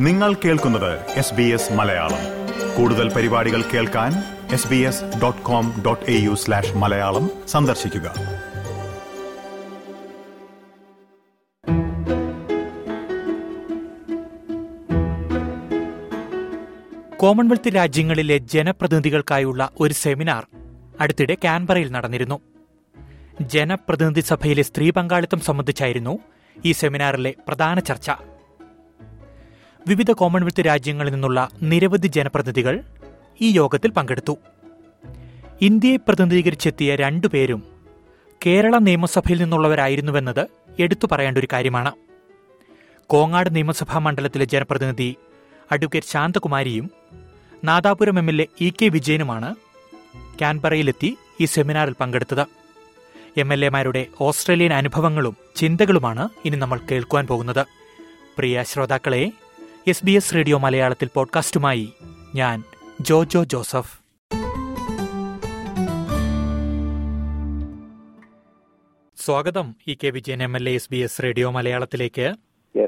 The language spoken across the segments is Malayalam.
നിങ്ങൾ കേൾക്കുന്നത് എസ് ബി എസ് മലയാളം. കൂടുതൽ പരിപാടികൾ കേൾക്കാൻ S B S dot com dot A U slash Malayalam സന്ദർശിക്കുക. കോമൺവെൽത്ത് രാജ്യങ്ങളിലെ ജനപ്രതിനിധികൾക്കായുള്ള ഒരു സെമിനാർ അടുത്തിടെ കാൻബറയിൽ നടന്നിരുന്നു. ജനപ്രതിനിധി സഭയിലെ സ്ത്രീ പങ്കാളിത്തം സംബന്ധിച്ചായിരുന്നു ഈ സെമിനാറിലെ പ്രധാന ചർച്ച. വിവിധ കോമൺവെൽത്ത് രാജ്യങ്ങളിൽ നിന്നുള്ള നിരവധി ജനപ്രതിനിധികൾ ഈ യോഗത്തിൽ പങ്കെടുത്തു. ഇന്ത്യയെ പ്രതിനിധീകരിച്ചെത്തിയ രണ്ടുപേരും കേരള നിയമസഭയിൽ നിന്നുള്ളവരായിരുന്നുവെന്നത് എടുത്തു പറയേണ്ട ഒരു കാര്യമാണ്. കോങ്ങാട് നിയമസഭാ മണ്ഡലത്തിലെ ജനപ്രതിനിധി advocate ശാന്തകുമാരിയും Nadapuram M L A E K വിജയനുമാണ് കാൻബറയിലെത്തി ഈ സെമിനാറിൽ പങ്കെടുത്തത്. എം എൽ എമാരുടെ ഓസ്ട്രേലിയൻ അനുഭവങ്ങളും ചിന്തകളുമാണ് ഇനി നമ്മൾ കേൾക്കുവാൻ പോകുന്നത്. പ്രിയ ശ്രോതാക്കളെ എസ് ബി എസ് റേഡിയോ മലയാളത്തിൽ പോഡ്കാസ്റ്റുമായി ഞാൻ ജോജോ ജോസഫ്. സ്വാഗതം E K Vijayan M L A S B S radio മലയാളത്തിലേക്ക്.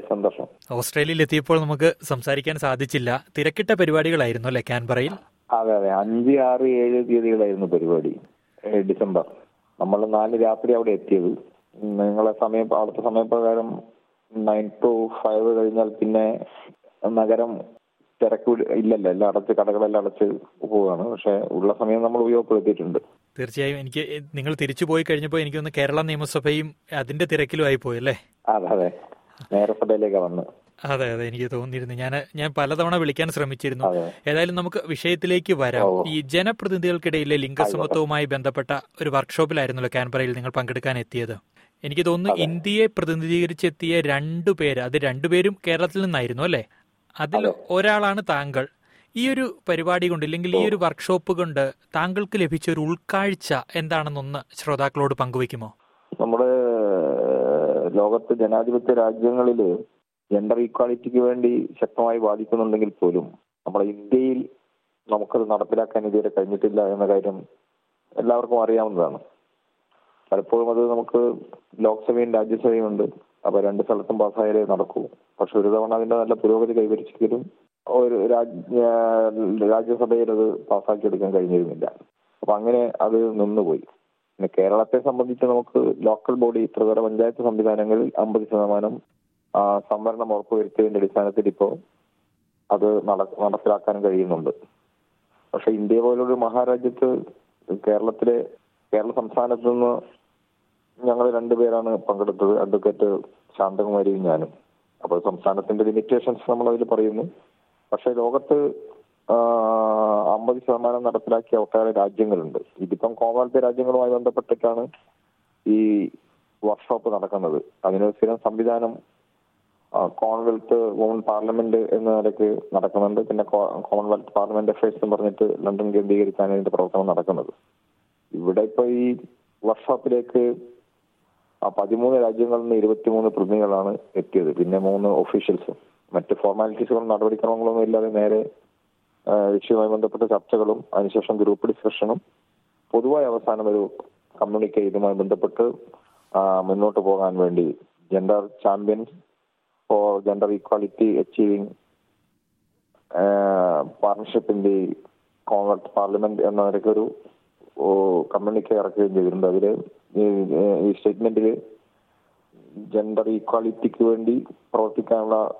സന്തോഷം. ഓസ്ട്രേലിയയിൽ എത്തിയപ്പോൾ നമുക്ക് സംസാരിക്കാൻ സാധിച്ചില്ല. തിരക്കിട്ട പരിപാടികളായിരുന്നു അല്ലെ ക്യാൻബറയിൽ അതെ അതെ. അഞ്ച് ആറ് ഏഴ് തീയതികളായിരുന്നു പരിപാടി. ഡിസംബർ. നമ്മൾ നാല് രാത്രി അവിടെ എത്തിയത്. നിങ്ങളെ സമയം അവിടുത്തെ സമയപ്രകാരം നയൻ ടു ഫൈവ് കഴിഞ്ഞാൽ പിന്നെ നഗരം തിരക്ക് ഇല്ലല്ലോ. എല്ലാം അടച്ച് കടകളെല്ലാം അടച്ച് പോവുകയാണ്. പക്ഷെ ഉള്ള സമയം നമ്മൾ ഉപയോഗപ്പെടുത്തിയിട്ടുണ്ട്. തീർച്ചയായും എനിക്ക് നിങ്ങൾ തിരിച്ചു പോയി കഴിഞ്ഞപ്പോൾ എനിക്കൊന്ന് കേരള നിയമസഭയും അതിന്റെ തിരക്കിലുമായി പോയി അല്ലേ? അതെ അതെ. നേരസഭയിലേക്ക് വന്ന്. അതെ അതെ. എനിക്ക് തോന്നിയിരുന്നു. ഞാൻ ഞാൻ പലതവണ വിളിക്കാൻ ശ്രമിച്ചിരുന്നു. ഏതായാലും നമുക്ക് വിഷയത്തിലേക്ക് വരാം. ഈ ജനപ്രതിനിധികൾക്കിടയിലെ ലിംഗസമത്വവുമായി ബന്ധപ്പെട്ട ഒരു വർക്ക്ഷോപ്പിലായിരുന്നല്ലോ കാൻബറയിൽ നിങ്ങൾ പങ്കെടുക്കാൻ എത്തിയത്. എനിക്ക് തോന്നുന്നു ഇന്ത്യയെ പ്രതിനിധീകരിച്ചെത്തിയ രണ്ടു പേര് അത് രണ്ടുപേരും കേരളത്തിൽ നിന്നായിരുന്നു അല്ലേ? അതിൽ ഒരാളാണ് താങ്കൾ. ഈ ഒരു പരിപാടി കൊണ്ട് ഇല്ലെങ്കിൽ ഈ ഒരു വർക്ക്ഷോപ്പ് കൊണ്ട് താങ്കൾക്ക് ലഭിച്ച ഒരു ഉൾക്കാഴ്ച എന്താണെന്നൊന്ന് ശ്രോതാക്കളോട് പങ്കുവെക്കുമോ നമ്മുടെ ലോകത്ത് ജനാധിപത്യ രാജ്യങ്ങളിൽ ജെൻഡർ ഈക്വാളിറ്റിക്ക് വേണ്ടി ശക്തമായി വാദിക്കുന്നുണ്ടെങ്കിൽ പോലും നമ്മുടെ ഇന്ത്യയിൽ നമുക്കത് നടപ്പിലാക്കാൻ ഇതുവരെ കഴിഞ്ഞിട്ടില്ല എന്ന കാര്യം എല്ലാവർക്കും അറിയാവുന്നതാണ്. പലപ്പോഴും അത് നമുക്ക് ലോക്സഭയും രാജ്യസഭയും ഉണ്ട്. അപ്പൊ രണ്ട് സ്ഥലത്തും പാസ്സായാലേ നടക്കൂ. പക്ഷെ ഒരു തവണ അതിന്റെ നല്ല പുരോഗതി കൈവരിച്ചെങ്കിലും ഒരു രാജ്യ രാജ്യസഭയിൽ അത് പാസ്സാക്കിയെടുക്കാൻ കഴിഞ്ഞിരുന്നില്ല. അപ്പൊ അങ്ങനെ അത് നിന്നുപോയി. പിന്നെ കേരളത്തെ സംബന്ധിച്ച് നമുക്ക് ലോക്കൽ ബോഡി ത്രിതല പഞ്ചായത്ത് സംവിധാനങ്ങളിൽ അമ്പത് ശതമാനം സംവരണം ഉറപ്പുവരുത്തിയതിന്റെ അടിസ്ഥാനത്തിൽ ഇപ്പോ അത് നട- നടപ്പിലാക്കാൻ കഴിയുന്നുണ്ട്. പക്ഷെ ഇന്ത്യ പോലൊരു മഹാരാജ്യത്ത് കേരളത്തിലെ കേരള സംസ്ഥാനത്ത് നിന്ന് ഞങ്ങൾ രണ്ടുപേരാണ് പങ്കെടുത്തത്. അഡ്വക്കേറ്റ് ശാന്തകുമാരിയും ഞാനും. അപ്പോൾ സംസ്ഥാനത്തിന്റെ ലിമിറ്റേഷൻസ് നമ്മൾ അതിൽ പറയുന്നു. പക്ഷെ ലോകത്ത് അമ്പത് ശതമാനം നടപ്പിലാക്കിയ ഒട്ടേറെ രാജ്യങ്ങളുണ്ട്. ഇതിപ്പം കോമൺവെൽത്ത് രാജ്യങ്ങളുമായി ബന്ധപ്പെട്ടിട്ടാണ് ഈ വർക്ക്ഷോപ്പ് നടക്കുന്നത്. അതിന് സ്ഥിരം സംവിധാനം കോമൺവെൽത്ത് വുമൺ പാർലമെന്റ് എന്ന നിലയ്ക്ക് നടക്കുന്നുണ്ട്. പിന്നെ കോമൺവെൽത്ത് പാർലമെന്റ് അഫയേഴ്സ് എന്ന് പറഞ്ഞിട്ട് ലണ്ടൻ കേന്ദ്രീകരിച്ചാണ് ഇതിന്റെ പ്രവർത്തനം നടക്കുന്നത്. ഇവിടെ ഇപ്പൊ ഈ വർക്ക്ഷോപ്പിലേക്ക് ആ പതിമൂന്ന് രാജ്യങ്ങളിൽ നിന്ന് ഇരുപത്തിമൂന്ന് പ്രതിനിധികളാണ് എത്തിയത്. പിന്നെ മൂന്ന് ഒഫീഷ്യൽസും മറ്റ് ഫോർമാലിറ്റീസുകളും നടപടിക്രമങ്ങളൊന്നും ഇല്ലാതെ നേരെ വിഷയവുമായി ബന്ധപ്പെട്ട ചർച്ചകളും അതിനുശേഷം ഗ്രൂപ്പ് ഡിസ്കഷനും പൊതുവായ അവസാനം ഒരു കമ്മ്യൂണിക്കേറ്റ് ഇതുമായി ബന്ധപ്പെട്ട് മുന്നോട്ട് പോകാൻ വേണ്ടി gender champions for gender equality achieving പാർട്ണർഷിപ്പിന്റെ Congress parliament എന്ന നിലയ്ക്ക് ഒരു കമ്മ്യൂണിക്കെ ഇറക്കുകയും ചെയ്തിട്ടുണ്ട്. അതിൽ ഈ- സ്റ്റേറ്റ്മെന്റിൽ ജെൻഡർ ഈക്വാലിറ്റിക്ക് വേണ്ടി പ്രവർത്തിക്കാനുള്ള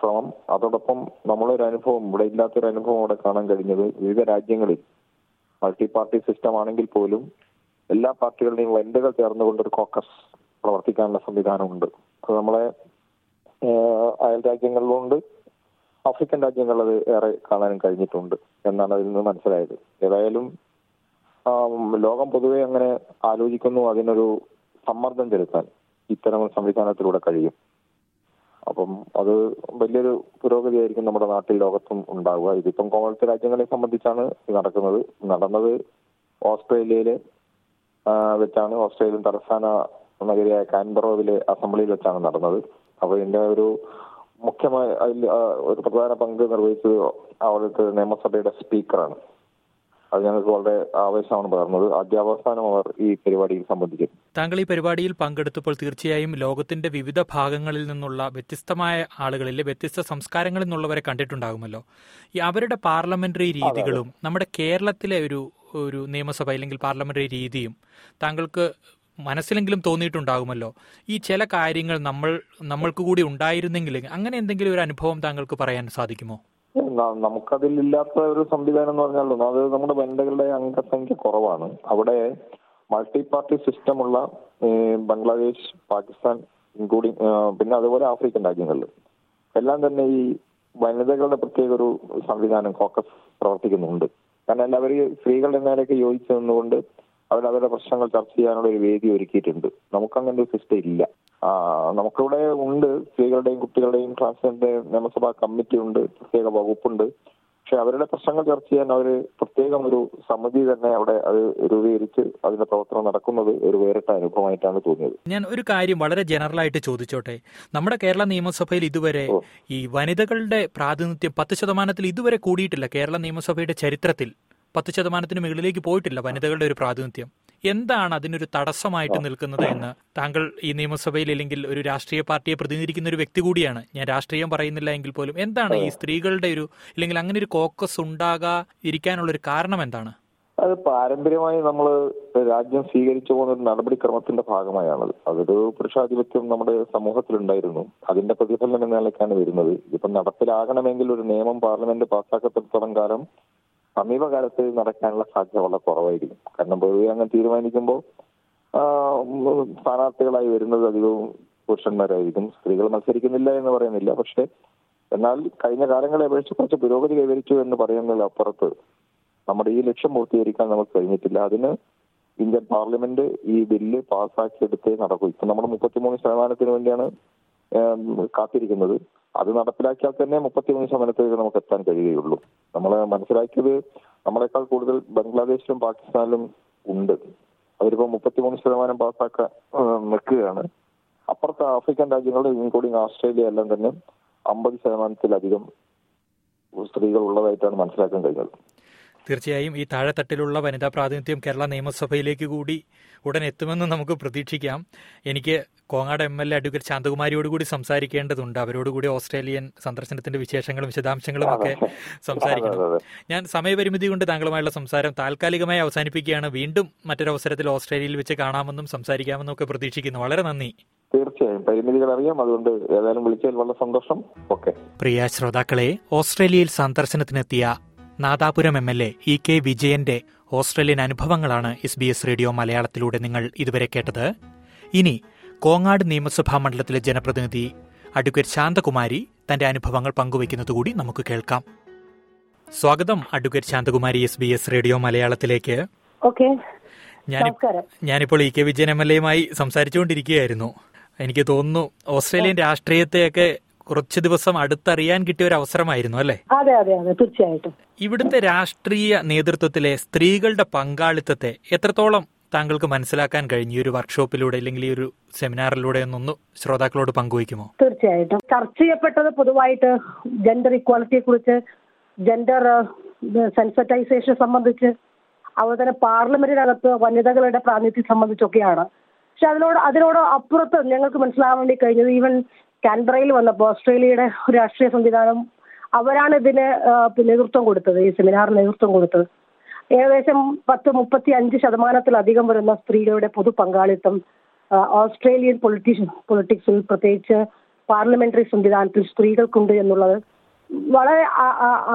ശ്രമം. അതോടൊപ്പം ഒരു അനുഭവം ഇവിടെ ഇല്ലാത്തൊരു അനുഭവം അവിടെ കാണാൻ കഴിഞ്ഞത് വിവിധ രാജ്യങ്ങളിൽ മൾട്ടി പാർട്ടി സിസ്റ്റം ആണെങ്കിൽ പോലും എല്ലാ പാർട്ടികളുടെയും വനിതകൾ ചേർന്നുകൊണ്ട് ഒരു കോക്കസ് പ്രവർത്തിക്കാനുള്ള സംവിധാനമുണ്ട്. അത് നമ്മളെ അയൽ രാജ്യങ്ങളിലുണ്ട് ആഫ്രിക്കൻ രാജ്യങ്ങളിൽ ഏറെ കാണാനും കഴിഞ്ഞിട്ടുണ്ട് എന്നാണ് അതിൽ നിന്ന് മനസ്സിലായത്. ഏതായാലും ലോകം പൊതുവെ അങ്ങനെ ആലോചിക്കുന്നു. അതിനൊരു സമ്മർദ്ദം ചെലുത്താൻ ഇത്തരം സംവിധാനത്തിലൂടെ കഴിയും. അപ്പം അത് വലിയൊരു പുരോഗതിയായിരിക്കും നമ്മുടെ നാട്ടിൽ ലോകത്തും ഉണ്ടാവുക. ഇതിപ്പം കോമൺവെൽത്ത് രാജ്യങ്ങളെ സംബന്ധിച്ചാണ് നടക്കുന്നത്. നടന്നത് ഓസ്ട്രേലിയയിലെ വെച്ചാണ്. ഓസ്ട്രേലിയൻ തലസ്ഥാന നഗരിയായ കാൻബറോവിലെ അസംബ്ലിയിൽ വെച്ചാണ് നടന്നത്. അപ്പൊ ഇതിന്റെ ഒരു മുഖ്യമായ ഒരു പ്രധാന പങ്ക് നിർവഹിച്ചത് അവിടുത്തെ നിയമസഭയുടെ സ്പീക്കറാണ്. അത് ഞങ്ങൾക്ക് വളരെ ആവേശമാണ് പകർന്നത്. അധ്യാപകസ്ഥാനം അവർ ഈ പരിപാടിയിൽ സംബന്ധിക്കും. താങ്കൾ ഈ പരിപാടിയിൽ പങ്കെടുത്തപ്പോൾ തീർച്ചയായും ലോകത്തിന്റെ വിവിധ ഭാഗങ്ങളിൽ നിന്നുള്ള വ്യത്യസ്തമായ ആളുകളിലെ വ്യത്യസ്ത സംസ്കാരങ്ങളിൽ നിന്നുള്ളവരെ കണ്ടിട്ടുണ്ടാകുമല്ലോ. ഈ അവരുടെ പാർലമെന്ററി രീതികളും നമ്മുടെ കേരളത്തിലെ ഒരു ഒരു നിയമസഭ അല്ലെങ്കിൽ പാർലമെന്ററി രീതിയും താങ്കൾക്ക് മനസ്സിലെങ്കിലും തോന്നിയിട്ടുണ്ടാകുമല്ലോ. ഈ ചില കാര്യങ്ങൾ നമ്മൾ നമ്മൾക്ക് കൂടി ഉണ്ടായിരുന്നെങ്കിൽ അങ്ങനെ എന്തെങ്കിലും ഒരു അനുഭവം താങ്കൾക്ക് പറയാൻ സാധിക്കുമോ? ന- നമുക്കതിൽ ഇല്ലാത്ത ഒരു സംവിധാനം എന്ന് പറഞ്ഞാൽ അത് നമ്മുടെ വനിതകളുടെ അംഗസംഖ്യ കുറവാണ്. അവിടെ മൾട്ടി പാർട്ടി സിസ്റ്റം ഉള്ള ബംഗ്ലാദേശ് പാകിസ്ഥാൻ ഇൻക്ലൂഡിങ് പിന്നെ അതുപോലെ ആഫ്രിക്കൻ രാജ്യങ്ങളിൽ. എല്ലാം തന്നെ ഈ വനിതകളുടെ പ്രത്യേക ഒരു സംവിധാനം കോക്കസ് പ്രവർത്തിക്കുന്നുണ്ട്. കാരണം എല്ലാവരും സ്ത്രീകളുടെ നേരെയൊക്കെ യോജിച്ചു നിന്നുകൊണ്ട് അവർ അവരുടെ പ്രശ്നങ്ങൾ ചർച്ച ചെയ്യാനുള്ള ഒരു വേദി ഒരുക്കിയിട്ടുണ്ട്. നമുക്കങ്ങനെ ഒരു സിസ്റ്റം ഇല്ല. നമുക്കിവിടെ ഉണ്ട്. സ്ത്രീകളുടെയും കുട്ടികളുടെയും ട്രാൻസ്ജെൻഡർ നിയമസഭാ കമ്മിറ്റി ഉണ്ട്. പ്രത്യേക വകുപ്പുണ്ട്. പക്ഷെ അവരുടെ പ്രശ്നങ്ങൾ ചർച്ച ചെയ്യാൻ അവർ പ്രത്യേകം ഒരു സമിതി തന്നെ അവിടെ അത് രൂപീകരിച്ച് അതിന്റെ പ്രവർത്തനം നടക്കുന്നത് ഒരു വേറിട്ട അനുഭവമായിട്ടാണ് തോന്നിയത്. ഞാൻ ഒരു കാര്യം വളരെ ജനറൽ ആയിട്ട് ചോദിച്ചോട്ടെ. നമ്മുടെ കേരള നിയമസഭയിൽ ഇതുവരെ ഈ വനിതകളുടെ പ്രാതിനിധ്യം പത്ത് ശതമാനത്തിൽ ഇതുവരെ കൂടിയിട്ടില്ല കേരള നിയമസഭയുടെ ചരിത്രത്തിൽ. പത്ത് ശതമാനത്തിന് മുകളിലേക്ക് പോയിട്ടില്ല വനിതകളുടെ ഒരു പ്രാതിനിധ്യം. എന്താണ് അതിനൊരു തടസ്സമായിട്ട് നിൽക്കുന്നത് എന്ന്? താങ്കൾ ഈ നിയമസഭയിൽ അല്ലെങ്കിൽ ഒരു രാഷ്ട്രീയ പാർട്ടിയെ പ്രതിനിധീകരിക്കുന്ന ഒരു വ്യക്തി കൂടിയാണ്. ഞാൻ രാഷ്ട്രീയം പറയുന്നില്ല എങ്കിൽ പോലും. എന്താണ് ഈ സ്ത്രീകളുടെ ഒരു അല്ലെങ്കിൽ അങ്ങനെ ഒരു കോക്കസ് ഉണ്ടാകാ ഇരിക്കാനുള്ള ഒരു കാരണം എന്താണ്? അത് പാരമ്പര്യമായി നമ്മൾ രാജ്യം സ്വീകരിച്ചു പോകുന്ന ഒരു നടപടിക്രമത്തിന്റെ ഭാഗമായാണത് അതൊരു പുരുഷാധിപത്യം നമ്മുടെ സമൂഹത്തിലുണ്ടായിരുന്നു. അതിന്റെ പ്രതിഫലനം എന്ന നിലയ്ക്കാണ് വരുന്നത്. ഇപ്പൊ നടപ്പിലാകണമെങ്കിൽ ഒരു നിയമം പാർലമെന്റ് പാസ്സാക്കപ്പെടത്തോളം കാലം സമീപകാലത്ത് നടക്കാനുള്ള സാധ്യത വളരെ കുറവായിരിക്കും. കാരണം പൊതുവെ അങ്ങനെ തീരുമാനിക്കുമ്പോൾ സ്ഥാനാർത്ഥികളായി വരുന്നത് അധികവും പുരുഷന്മാരായിരിക്കും. സ്ത്രീകൾ മത്സരിക്കുന്നില്ല എന്ന് പറയുന്നില്ല. പക്ഷെ എന്നാൽ കഴിഞ്ഞ കാലങ്ങളെ അപേക്ഷിച്ച് കുറച്ച് പുരോഗതി കൈവരിച്ചു എന്ന് പറയുന്നതിൽ അപ്പുറത്ത് നമ്മുടെ ഈ ലക്ഷ്യം പൂർത്തീകരിക്കാൻ നമുക്ക് കഴിഞ്ഞിട്ടില്ല. അതിന് ഇന്ത്യൻ പാർലമെന്റ് ഈ ബില്ല് പാസ്സാക്കിയെടുത്തേ നടക്കൂ. ഇപ്പൊ നമ്മുടെ മുപ്പത്തിമൂന്ന് ശതമാനത്തിന് വേണ്ടിയാണ് കാത്തിരിക്കുന്നത്. അത് നടപ്പിലാക്കിയാൽ തന്നെ മുപ്പത്തിമൂന്ന് ശതമാനത്തിലേക്ക് നമുക്ക് എത്താൻ കഴിയുകയുള്ളൂ. നമ്മൾ മനസ്സിലാക്കിയത് നമ്മളെക്കാൾ കൂടുതൽ ബംഗ്ലാദേശിലും പാകിസ്ഥാനിലും ഉണ്ട്. അവരിപ്പോ മുപ്പത്തിമൂന്ന് ശതമാനം പാസ്സാക്കാൻ നിൽക്കുകയാണ്. അപ്പുറത്തെ ആഫ്രിക്കൻ രാജ്യങ്ങൾ ഇൻക്ലൂഡിങ് ഓസ്ട്രേലിയ എല്ലാം തന്നെ അമ്പത് ശതമാനത്തിലധികം സ്ത്രീകൾ ഉള്ളതായിട്ടാണ് മനസ്സിലാക്കാൻ കഴിഞ്ഞത്. തീർച്ചയായും ഈ താഴെത്തട്ടിലുള്ള വനിതാ പ്രാതിനിധ്യം കേരള നിയമസഭയിലേക്ക് കൂടി ഉടൻ എത്തുമെന്ന് നമുക്ക് പ്രതീക്ഷിക്കാം. എനിക്ക് Kongad M L A advocate ശാന്തകുമാരിയോട് കൂടി സംസാരിക്കേണ്ടതുണ്ട്. അവരോട് കൂടി ഓസ്ട്രേലിയൻ സന്ദർശനത്തിന്റെ വിശേഷങ്ങളും വിശദാംശങ്ങളും ഒക്കെ സംസാരിക്കണം. ഞാൻ സമയപരിമിതി കൊണ്ട് താങ്കളുമായുള്ള സംസാരം താൽക്കാലികമായി അവസാനിപ്പിക്കുകയാണ്. വീണ്ടും മറ്റൊരവസരത്തിൽ ഓസ്ട്രേലിയയിൽ വെച്ച് കാണാമെന്നും സംസാരിക്കാമെന്നും ഒക്കെ പ്രതീക്ഷിക്കുന്നു. വളരെ നന്ദി. തീർച്ചയായും. പരിമിതികൾ അറിയാം. അതുകൊണ്ട് ഏതായാലും വിളിച്ചതിൽ വളരെ സന്തോഷം. ഓക്കെ. പ്രിയ ശ്രോതാക്കളെ ഓസ്ട്രേലിയയിൽ സന്ദർശനത്തിനെത്തിയ Nadapuram M L A E K വിജയന്റെ ഓസ്ട്രേലിയൻ അനുഭവങ്ങളാണ് എസ് ബി എസ് റേഡിയോ മലയാളത്തിലൂടെ നിങ്ങൾ ഇതുവരെ കേട്ടത്. ഇനി കോങ്ങാട് നിയമസഭാ മണ്ഡലത്തിലെ ജനപ്രതിനിധി അഡ്വക്കേറ്റ് ശാന്തകുമാരി തന്റെ അനുഭവങ്ങൾ പങ്കുവയ്ക്കുന്നത് കൂടി നമുക്ക് കേൾക്കാം. സ്വാഗതം advocate Shanthakumari S B S radio മലയാളത്തിലേക്ക്. ഓക്കെ. ഞാനിപ്പോൾ E K Vijayan M L എയുമായി സംസാരിച്ചുകൊണ്ടിരിക്കുകയായിരുന്നു. എനിക്ക് തോന്നുന്നു ഓസ്ട്രേലിയൻ രാഷ്ട്രീയത്തെയൊക്കെ കുറച്ച് ദിവസം അടുത്തറിയാൻ കിട്ടിയ ഒരു അവസരമായിരുന്നു അല്ലേ? അതെ അതെ അതെ തീർച്ചയായിട്ടും. ഇവിടുത്തെ രാഷ്ട്രീയ നേതൃത്വത്തിലെ സ്ത്രീകളുടെ പങ്കാളിത്തത്തെ എത്രത്തോളം താങ്കൾക്ക് മനസ്സിലാക്കാൻ കഴിഞ്ഞു? ഈ ഒരു വർക്ക്ഷോപ്പിലൂടെ അല്ലെങ്കിൽ ഈ ഒരു സെമിനാറിലൂടെ ഒന്ന് ശ്രോതാക്കളോട് പങ്കുവയ്ക്കുമോ? തീർച്ചയായിട്ടും. ചർച്ച ചെയ്യപ്പെട്ടത് പൊതുവായിട്ട് ജെൻഡർ ഇക്വാലിറ്റിയെ കുറിച്ച് ജെൻഡർ സെൻസറ്റൈസേഷൻ സംബന്ധിച്ച് അതുപോലെ തന്നെ പാർലമെന്റിനകത്ത് വനിതകളുടെ പ്രാതിനിധ്യം സംബന്ധിച്ചൊക്കെയാണ്. പക്ഷെ അതിനോട് അതിനോട് അപ്പുറത്ത് ഞങ്ങൾക്ക് മനസ്സിലാകാൻ വേണ്ടി കഴിഞ്ഞത് ഈവൻ കാൻബറയിൽ വന്നപ്പോൾ ഓസ്ട്രേലിയയുടെ ഒരു രാഷ്ട്രീയ സംവിധാനം അവരാണ് ഇതിന് നേതൃത്വം കൊടുത്തത് ഈ സെമിനാറിന് നേതൃത്വം കൊടുത്തത്. ഏകദേശം പത്ത് മുപ്പത്തി അഞ്ച് ശതമാനത്തിലധികം വരുന്ന സ്ത്രീകളുടെ പൊതു പങ്കാളിത്തം ഓസ്ട്രേലിയൻ പൊളിറ്റീഷ്യൻ പൊളിറ്റിക്സിൽ പ്രത്യേകിച്ച് പാർലമെന്ററി സംവിധാനത്തിൽ സ്ത്രീകൾക്കുണ്ട് എന്നുള്ളത് വളരെ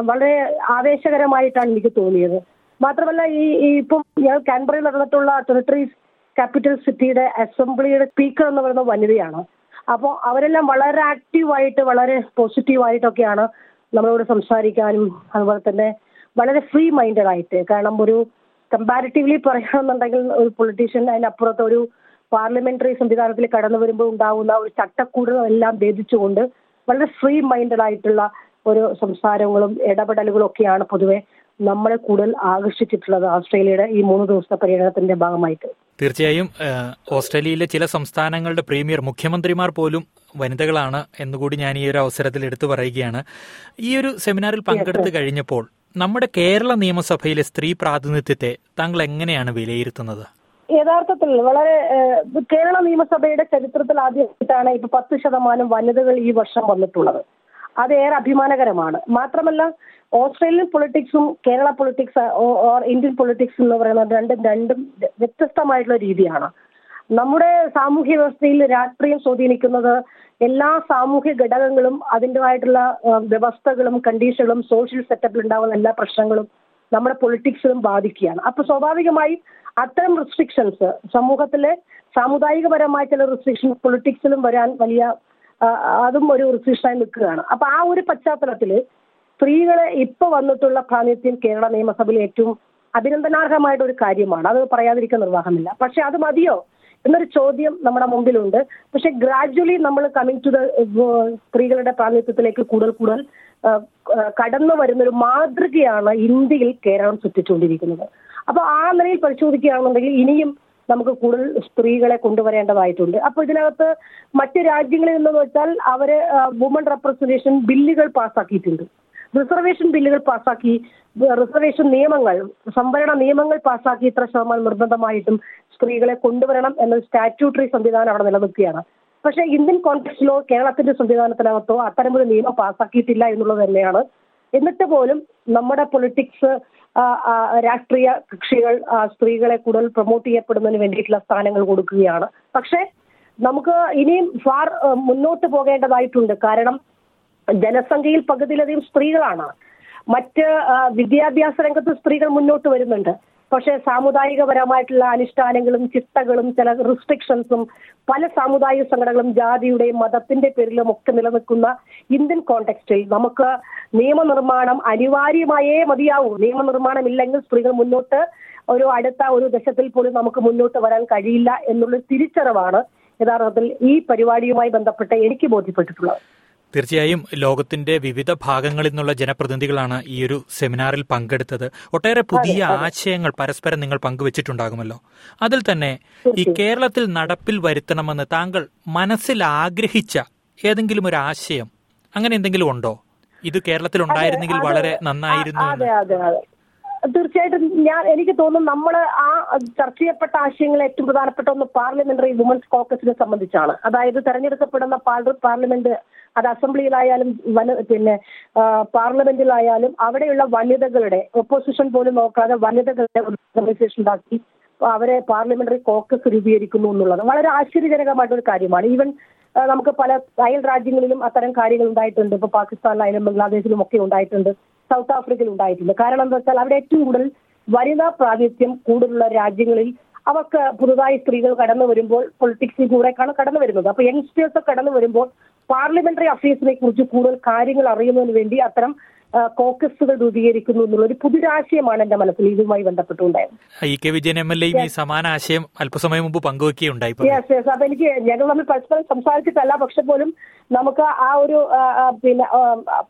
വളരെ ആവേശകരമായിട്ടാണ് എനിക്ക് തോന്നിയത്. മാത്രമല്ല ഈ ഈ ഇപ്പം ഞാൻ കാൻബറയിൽ നടന്നിട്ടുള്ള ടെറിട്ടറീസ് ക്യാപിറ്റൽ സിറ്റിയുടെ അസംബ്ലിയുടെ സ്പീക്കർ എന്ന് പറയുന്ന വനിതയാണ്. അപ്പോൾ അവരെല്ലാം വളരെ ആക്റ്റീവായിട്ട് വളരെ പോസിറ്റീവായിട്ടൊക്കെയാണ് നമ്മളോട് സംസാരിക്കാനും അതുപോലെ തന്നെ വളരെ ഫ്രീ മൈൻഡഡ് ആയിട്ട്. കാരണം ഒരു കമ്പാരിറ്റീവ്ലി പറയുകയാണെന്നുണ്ടെങ്കിൽ ഒരു പൊളിറ്റീഷ്യൻ അതിനപ്പുറത്ത് ഒരു പാർലമെന്ററി സംവിധാനത്തിൽ കടന്നു വരുമ്പോൾ ഉണ്ടാകുന്ന ഒരു ചട്ടക്കൂടുകളെല്ലാം ഭേദിച്ചുകൊണ്ട് വളരെ ഫ്രീ മൈൻഡഡ് ആയിട്ടുള്ള ഒരു സംസാരങ്ങളും ഇടപെടലുകളും ഒക്കെയാണ് പൊതുവെ നമ്മളെ കൂടുതൽ ആകർഷിച്ചിട്ടുള്ളത് ഓസ്ട്രേലിയയുടെ ഈ മൂന്ന് ദിവസത്തെ പര്യടനത്തിന്റെ ഭാഗമായിട്ട്. തീർച്ചയായും ഓസ്ട്രേലിയയിലെ ചില സംസ്ഥാനങ്ങളുടെ പ്രീമിയർ മുഖ്യമന്ത്രിമാർ പോലും വനിതകളാണ് എന്നുകൂടി ഞാൻ ഈ ഒരു അവസരത്തിൽ എടുത്തു പറയുകയാണ്. ഈ ഒരു സെമിനാറിൽ പങ്കെടുത്തു കഴിഞ്ഞപ്പോൾ നമ്മുടെ കേരള നിയമസഭയിലെ സ്ത്രീ പ്രാതിനിധ്യത്തെ താങ്കൾ എങ്ങനെയാണ് വിലയിരുത്തുന്നത്? യഥാർത്ഥത്തിൽ വളരെ കേരള നിയമസഭയുടെ ചരിത്രത്തിൽ ആദ്യമായിട്ടാണ് ഇപ്പൊ പത്ത് ശതമാനം വനിതകൾ ഈ വർഷം വന്നിട്ടുള്ളത്. അത് ഏറെ അഭിമാനകരമാണ്. മാത്രമല്ല Australian പൊളിറ്റിക്സും Kerala politics or Indian politics എന്ന് പറയുന്നത് രണ്ടും രണ്ടും വ്യത്യസ്തമായിട്ടുള്ള രീതിയാണ്. നമ്മുടെ സാമൂഹ്യ വ്യവസ്ഥയിൽ രാഷ്ട്രീയം സ്വാധീനിക്കുന്നത് എല്ലാ സാമൂഹ്യ ഘടകങ്ങളും അതിന്റെതായിട്ടുള്ള വ്യവസ്ഥകളും കണ്ടീഷനുകളും സോഷ്യൽ സെറ്റപ്പിൽ ഉണ്ടാകുന്ന എല്ലാ പ്രശ്നങ്ങളും നമ്മുടെ പൊളിറ്റിക്സിലും ബാധിക്കുകയാണ്. അപ്പൊ സ്വാഭാവികമായി അത്തരം റെസ്ട്രിക്ഷൻസ് സമൂഹത്തിലെ സാമുദായികപരമായ ചില റെസ്ട്രിക്ഷൻസ് പൊളിറ്റിക്സിലും വരാൻ വലിയ അതും ഒരു റെസ്ട്രിക്ഷനായി നിൽക്കുകയാണ്. അപ്പൊ ആ ഒരു പശ്ചാത്തലത്തിൽ സ്ത്രീകളെ ഇപ്പൊ വന്നിട്ടുള്ള പ്രാതിനിധ്യം കേരള നിയമസഭയിൽ ഏറ്റവും അഭിനന്ദനാർഹമായിട്ട് ഒരു കാര്യമാണ്. അത് പറയാതിരിക്കാൻ നിർവാഹമില്ല. പക്ഷെ അത് മതിയോ എന്നൊരു ചോദ്യം നമ്മുടെ മുമ്പിലുണ്ട്. പക്ഷെ ഗ്രാജുവലി നമ്മൾ കമ്മിങ് ടു ദ സ്ത്രീകളുടെ പ്രാതിനിധ്യത്തിലേക്ക് കൂടുതൽ കൂടുതൽ കടന്നു വരുന്ന ഒരു മാതൃകയാണ് ഇന്ത്യയിൽ കേരളം സൃഷ്ടിച്ചുകൊണ്ടിരിക്കുന്നത്. അപ്പൊ ആ നിലയിൽ പരിശോധിക്കുകയാണെന്നുണ്ടെങ്കിൽ ഇനിയും നമുക്ക് കൂടുതൽ സ്ത്രീകളെ കൊണ്ടുവരേണ്ടതായിട്ടുണ്ട്. അപ്പൊ ഇതിനകത്ത് മറ്റു രാജ്യങ്ങളിൽ നിന്നെന്ന് വെച്ചാൽ അവർ വുമൺ റെപ്രസെന്റേഷൻ ബില്ലുകൾ പാസ്സാക്കിയിട്ടുണ്ട്. റിസർവേഷൻ ബില്ലുകൾ പാസ്സാക്കി റിസർവേഷൻ നിയമങ്ങൾ സംവരണ നിയമങ്ങൾ പാസ്സാക്കി ഇത്ര ശതമാനം നിർബന്ധമായിട്ടും സ്ത്രീകളെ കൊണ്ടുവരണം എന്ന സ്റ്റാറ്റ്യൂട്ടറി സംവിധാനം അവിടെ നിലനിൽക്കുകയാണ്. പക്ഷേ ഇന്ത്യൻ കോൺഗ്രസിലോ കേരളത്തിന്റെ സംവിധാനത്തിനകത്തോ അത്തരമൊരു നിയമം പാസ്സാക്കിയിട്ടില്ല എന്നുള്ളത് തന്നെയാണ്. എന്നിട്ട് പോലും നമ്മുടെ പൊളിറ്റിക്സ് രാഷ്ട്രീയ കക്ഷികൾ സ്ത്രീകളെ കൂടുതൽ പ്രൊമോട്ട് ചെയ്യപ്പെടുന്നതിന് വേണ്ടിയിട്ടുള്ള സ്ഥാനങ്ങൾ കൊടുക്കുകയാണ്. പക്ഷേ നമുക്ക് ഇനിയും ഫാർ മുന്നോട്ട് പോകേണ്ടതായിട്ടുണ്ട്. കാരണം ജനസംഖ്യയിൽ പകുതിയിലധികം സ്ത്രീകളാണ്. മറ്റ് വിദ്യാഭ്യാസ രംഗത്ത് സ്ത്രീകൾ മുന്നോട്ട് വരുന്നുണ്ട്. പക്ഷേ സാമുദായികപരമായിട്ടുള്ള അനുഷ്ഠാനങ്ങളും ചിട്ടകളും ചില റിസ്ട്രിക്ഷൻസും പല സാമുദായിക സംഘടനകളും ജാതിയുടെയും മതത്തിന്റെ പേരിലും ഒക്കെ നിലനിൽക്കുന്ന ഇന്ത്യൻ കോണ്ടെക്സ്റ്റിൽ നമുക്ക് നിയമനിർമ്മാണം അനിവാര്യമായേ മതിയാവൂ. നിയമനിർമ്മാണം ഇല്ലെങ്കിൽ സ്ത്രീകൾ മുന്നോട്ട് ഒരു അടുത്ത ഒരു ദശത്തിൽ പോലും നമുക്ക് മുന്നോട്ട് വരാൻ കഴിയില്ല എന്നുള്ള തിരിച്ചറിവാണ് യഥാർത്ഥത്തിൽ ഈ പരിപാടിയുമായി ബന്ധപ്പെട്ട് എനിക്ക് ബോധ്യപ്പെട്ടിട്ടുള്ളത്. തീർച്ചയായും ലോകത്തിന്റെ വിവിധ ഭാഗങ്ങളിൽ നിന്നുള്ള ജനപ്രതിനിധികളാണ് ഈ ഒരു സെമിനാറിൽ പങ്കെടുത്തത്. ഒട്ടേറെ പുതിയ ആശയങ്ങൾ പരസ്പരം നിങ്ങൾ പങ്കുവച്ചിട്ടുണ്ടാകുമല്ലോ. അതിൽ തന്നെ ഈ കേരളത്തിൽ നടപ്പിൽ വരുത്തണമെന്ന് താങ്കൾ മനസ്സിൽ ആഗ്രഹിച്ച ഏതെങ്കിലും ഒരു ആശയം അങ്ങനെ എന്തെങ്കിലും ഉണ്ടോ? ഇത് കേരളത്തിൽ ഉണ്ടായിരുന്നെങ്കിൽ വളരെ നന്നായിരുന്നു തീർച്ചയായിട്ടും ഞാൻ എനിക്ക് തോന്നുന്നു നമ്മൾ ആ ചർച്ച ചെയ്യപ്പെട്ട ആശയങ്ങൾ ഏറ്റവും പ്രധാനപ്പെട്ട ഒന്ന് പാർലമെന്ററി വുമൻസ് കോക്കസിനെ സംബന്ധിച്ചാണ്. അതായത് തെരഞ്ഞെടുക്കപ്പെടുന്ന പാർല- പാർലമെന്റ് അത് അസംബ്ലിയിലായാലും പിന്നെ പാർലമെന്റിലായാലും അവിടെയുള്ള വനിതകളുടെ ഒപ്പോസിഷൻ പോലും നോക്കാതെ വനിതകളുടെ ഓർഗനൈസേഷൻ ഉണ്ടാക്കി അവരെ പാർലമെന്ററി കോക്കസ് രൂപീകരിക്കുന്നു എന്നുള്ളത് വളരെ ആശ്ചര്യജനകമായിട്ടൊരു കാര്യമാണ്. ഈവൻ നമുക്ക് പല അയൽ രാജ്യങ്ങളിലും അത്തരം കാര്യങ്ങൾ ഉണ്ടായിട്ടുണ്ട്. ഇപ്പൊ പാകിസ്ഥാനിലായാലും ബംഗ്ലാദേശിലും ഒക്കെ ഉണ്ടായിട്ടുണ്ട്. സൗത്ത് ആഫ്രിക്കയിൽ ഉണ്ടായിട്ടുണ്ട്. കാരണം എന്താ വെച്ചാൽ അവിടെ ഏറ്റവും കൂടുതൽ വനിതാ പ്രാതിനിധ്യം കൂടുതലുള്ള രാജ്യങ്ങളിൽ അവർക്ക് പുതുതായി സ്ത്രീകൾ കടന്നു വരുമ്പോൾ പൊളിറ്റിക്സിൽ കൂടെയൊക്കെയാണ് കടന്നു വരുന്നത്. അപ്പൊ യങ്സ്റ്റേഴ്സ് കടന്നു വരുമ്പോൾ പാർലമെന്ററി അഫയേഴ്സിനെ കുറിച്ച് കൂടുതൽ കാര്യങ്ങൾ അറിയുന്നതിന് വേണ്ടി അത്തരം കോക്കസുകൾ രൂപീകരിക്കുന്നു എന്നുള്ള ഒരു പുതിരാശയമാണ് എന്റെ മനസ്സിൽ ഇതുമായി ബന്ധപ്പെട്ടുണ്ടായത്. E K Vijayan M L A ഈ സമാന ആശയം അല്പസമയം മുമ്പ് പങ്കുവെക്കുകയുണ്ടായി. യെസ് യെസ് ഞങ്ങൾ തമ്മിൽ പരസ്പരം സംസാരിച്ചിട്ടല്ല. പക്ഷെ പോലും നമുക്ക് ആ ഒരു പിന്നെ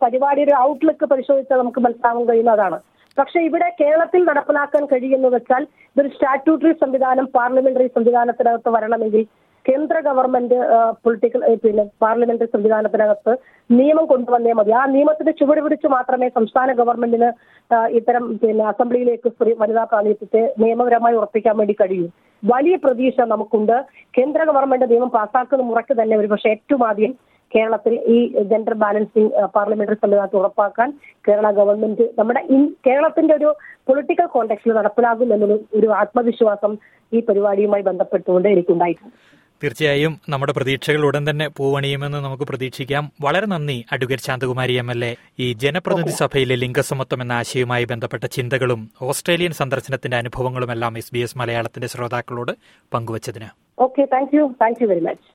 പരിപാടിയുടെ ഔട്ട്ലുക്ക് പരിശോധിച്ചാൽ നമുക്ക് മനസ്സിലാവാൻ കഴിയുന്നതാണ്. പക്ഷെ ഇവിടെ കേരളത്തിൽ നടപ്പിലാക്കാൻ കഴിയുമെന്ന് വെച്ചാൽ ഇതൊരു സ്റ്റാറ്റ്യൂട്ടറി സംവിധാനം പാർലമെന്ററി സംവിധാനത്തിനകത്ത് വരണമെങ്കിൽ കേന്ദ്ര ഗവൺമെന്റ് പൊളിറ്റിക്കൽ പിന്നെ പാർലമെന്ററി സംവിധാനത്തിനകത്ത് നിയമം കൊണ്ടുവന്നേ മതി. ആ നിയമത്തിന്റെ ചുവട് പിടിച്ച് മാത്രമേ സംസ്ഥാന ഗവൺമെന്റിന് ഇത്തരം പിന്നെ അസംബ്ലിയിലേക്ക് വനിതാ പ്രാതിനിധ്യത്തെ നിയമപരമായി ഉറപ്പിക്കാൻ വേണ്ടി കഴിയും. വലിയ പ്രതീക്ഷ നമുക്കുണ്ട്. കേന്ദ്ര ഗവൺമെന്റ് നിയമം പാസ്സാക്കുന്ന മുറയ്ക്ക് തന്നെ ഒരുപക്ഷെ ഏറ്റവും ആദ്യം കേരളത്തിൽ ഈ ജെൻഡർ ബാലൻസിങ് പാർലമെന്ററി സംവിധാനത്തിൽ ഉറപ്പാക്കാൻ കേരള ഗവൺമെന്റ് നമ്മുടെ ഇൻ- കേരളത്തിന്റെ ഒരു പൊളിറ്റിക്കൽ കോണ്ടെക്സ്റ്റിൽ നടപ്പിലാകും എന്നൊരു ഒരു ആത്മവിശ്വാസം ഈ പരിപാടിയുമായി ബന്ധപ്പെട്ടുകൊണ്ട് എനിക്കുണ്ടായിട്ടുണ്ട്. തീർച്ചയായും നമ്മുടെ പ്രതീക്ഷകൾ ഉടൻ തന്നെ പൂവണിയുമെന്ന് നമുക്ക് പ്രതീക്ഷിക്കാം. വളരെ നന്ദി advocate Shanthakumari M L A. ഈ ജനപ്രതിനിധി സഭയിലെ ലിംഗസമത്വം എന്ന ആശയവുമായി ബന്ധപ്പെട്ട ചിന്തകളും ഓസ്ട്രേലിയൻ സന്ദർശനത്തിന്റെ അനുഭവങ്ങളുമെല്ലാം എസ് ബി എസ് മലയാളത്തിന്റെ ശ്രോതാക്കളോട് പങ്കുവച്ചതിന്. Okay thank you thank you very much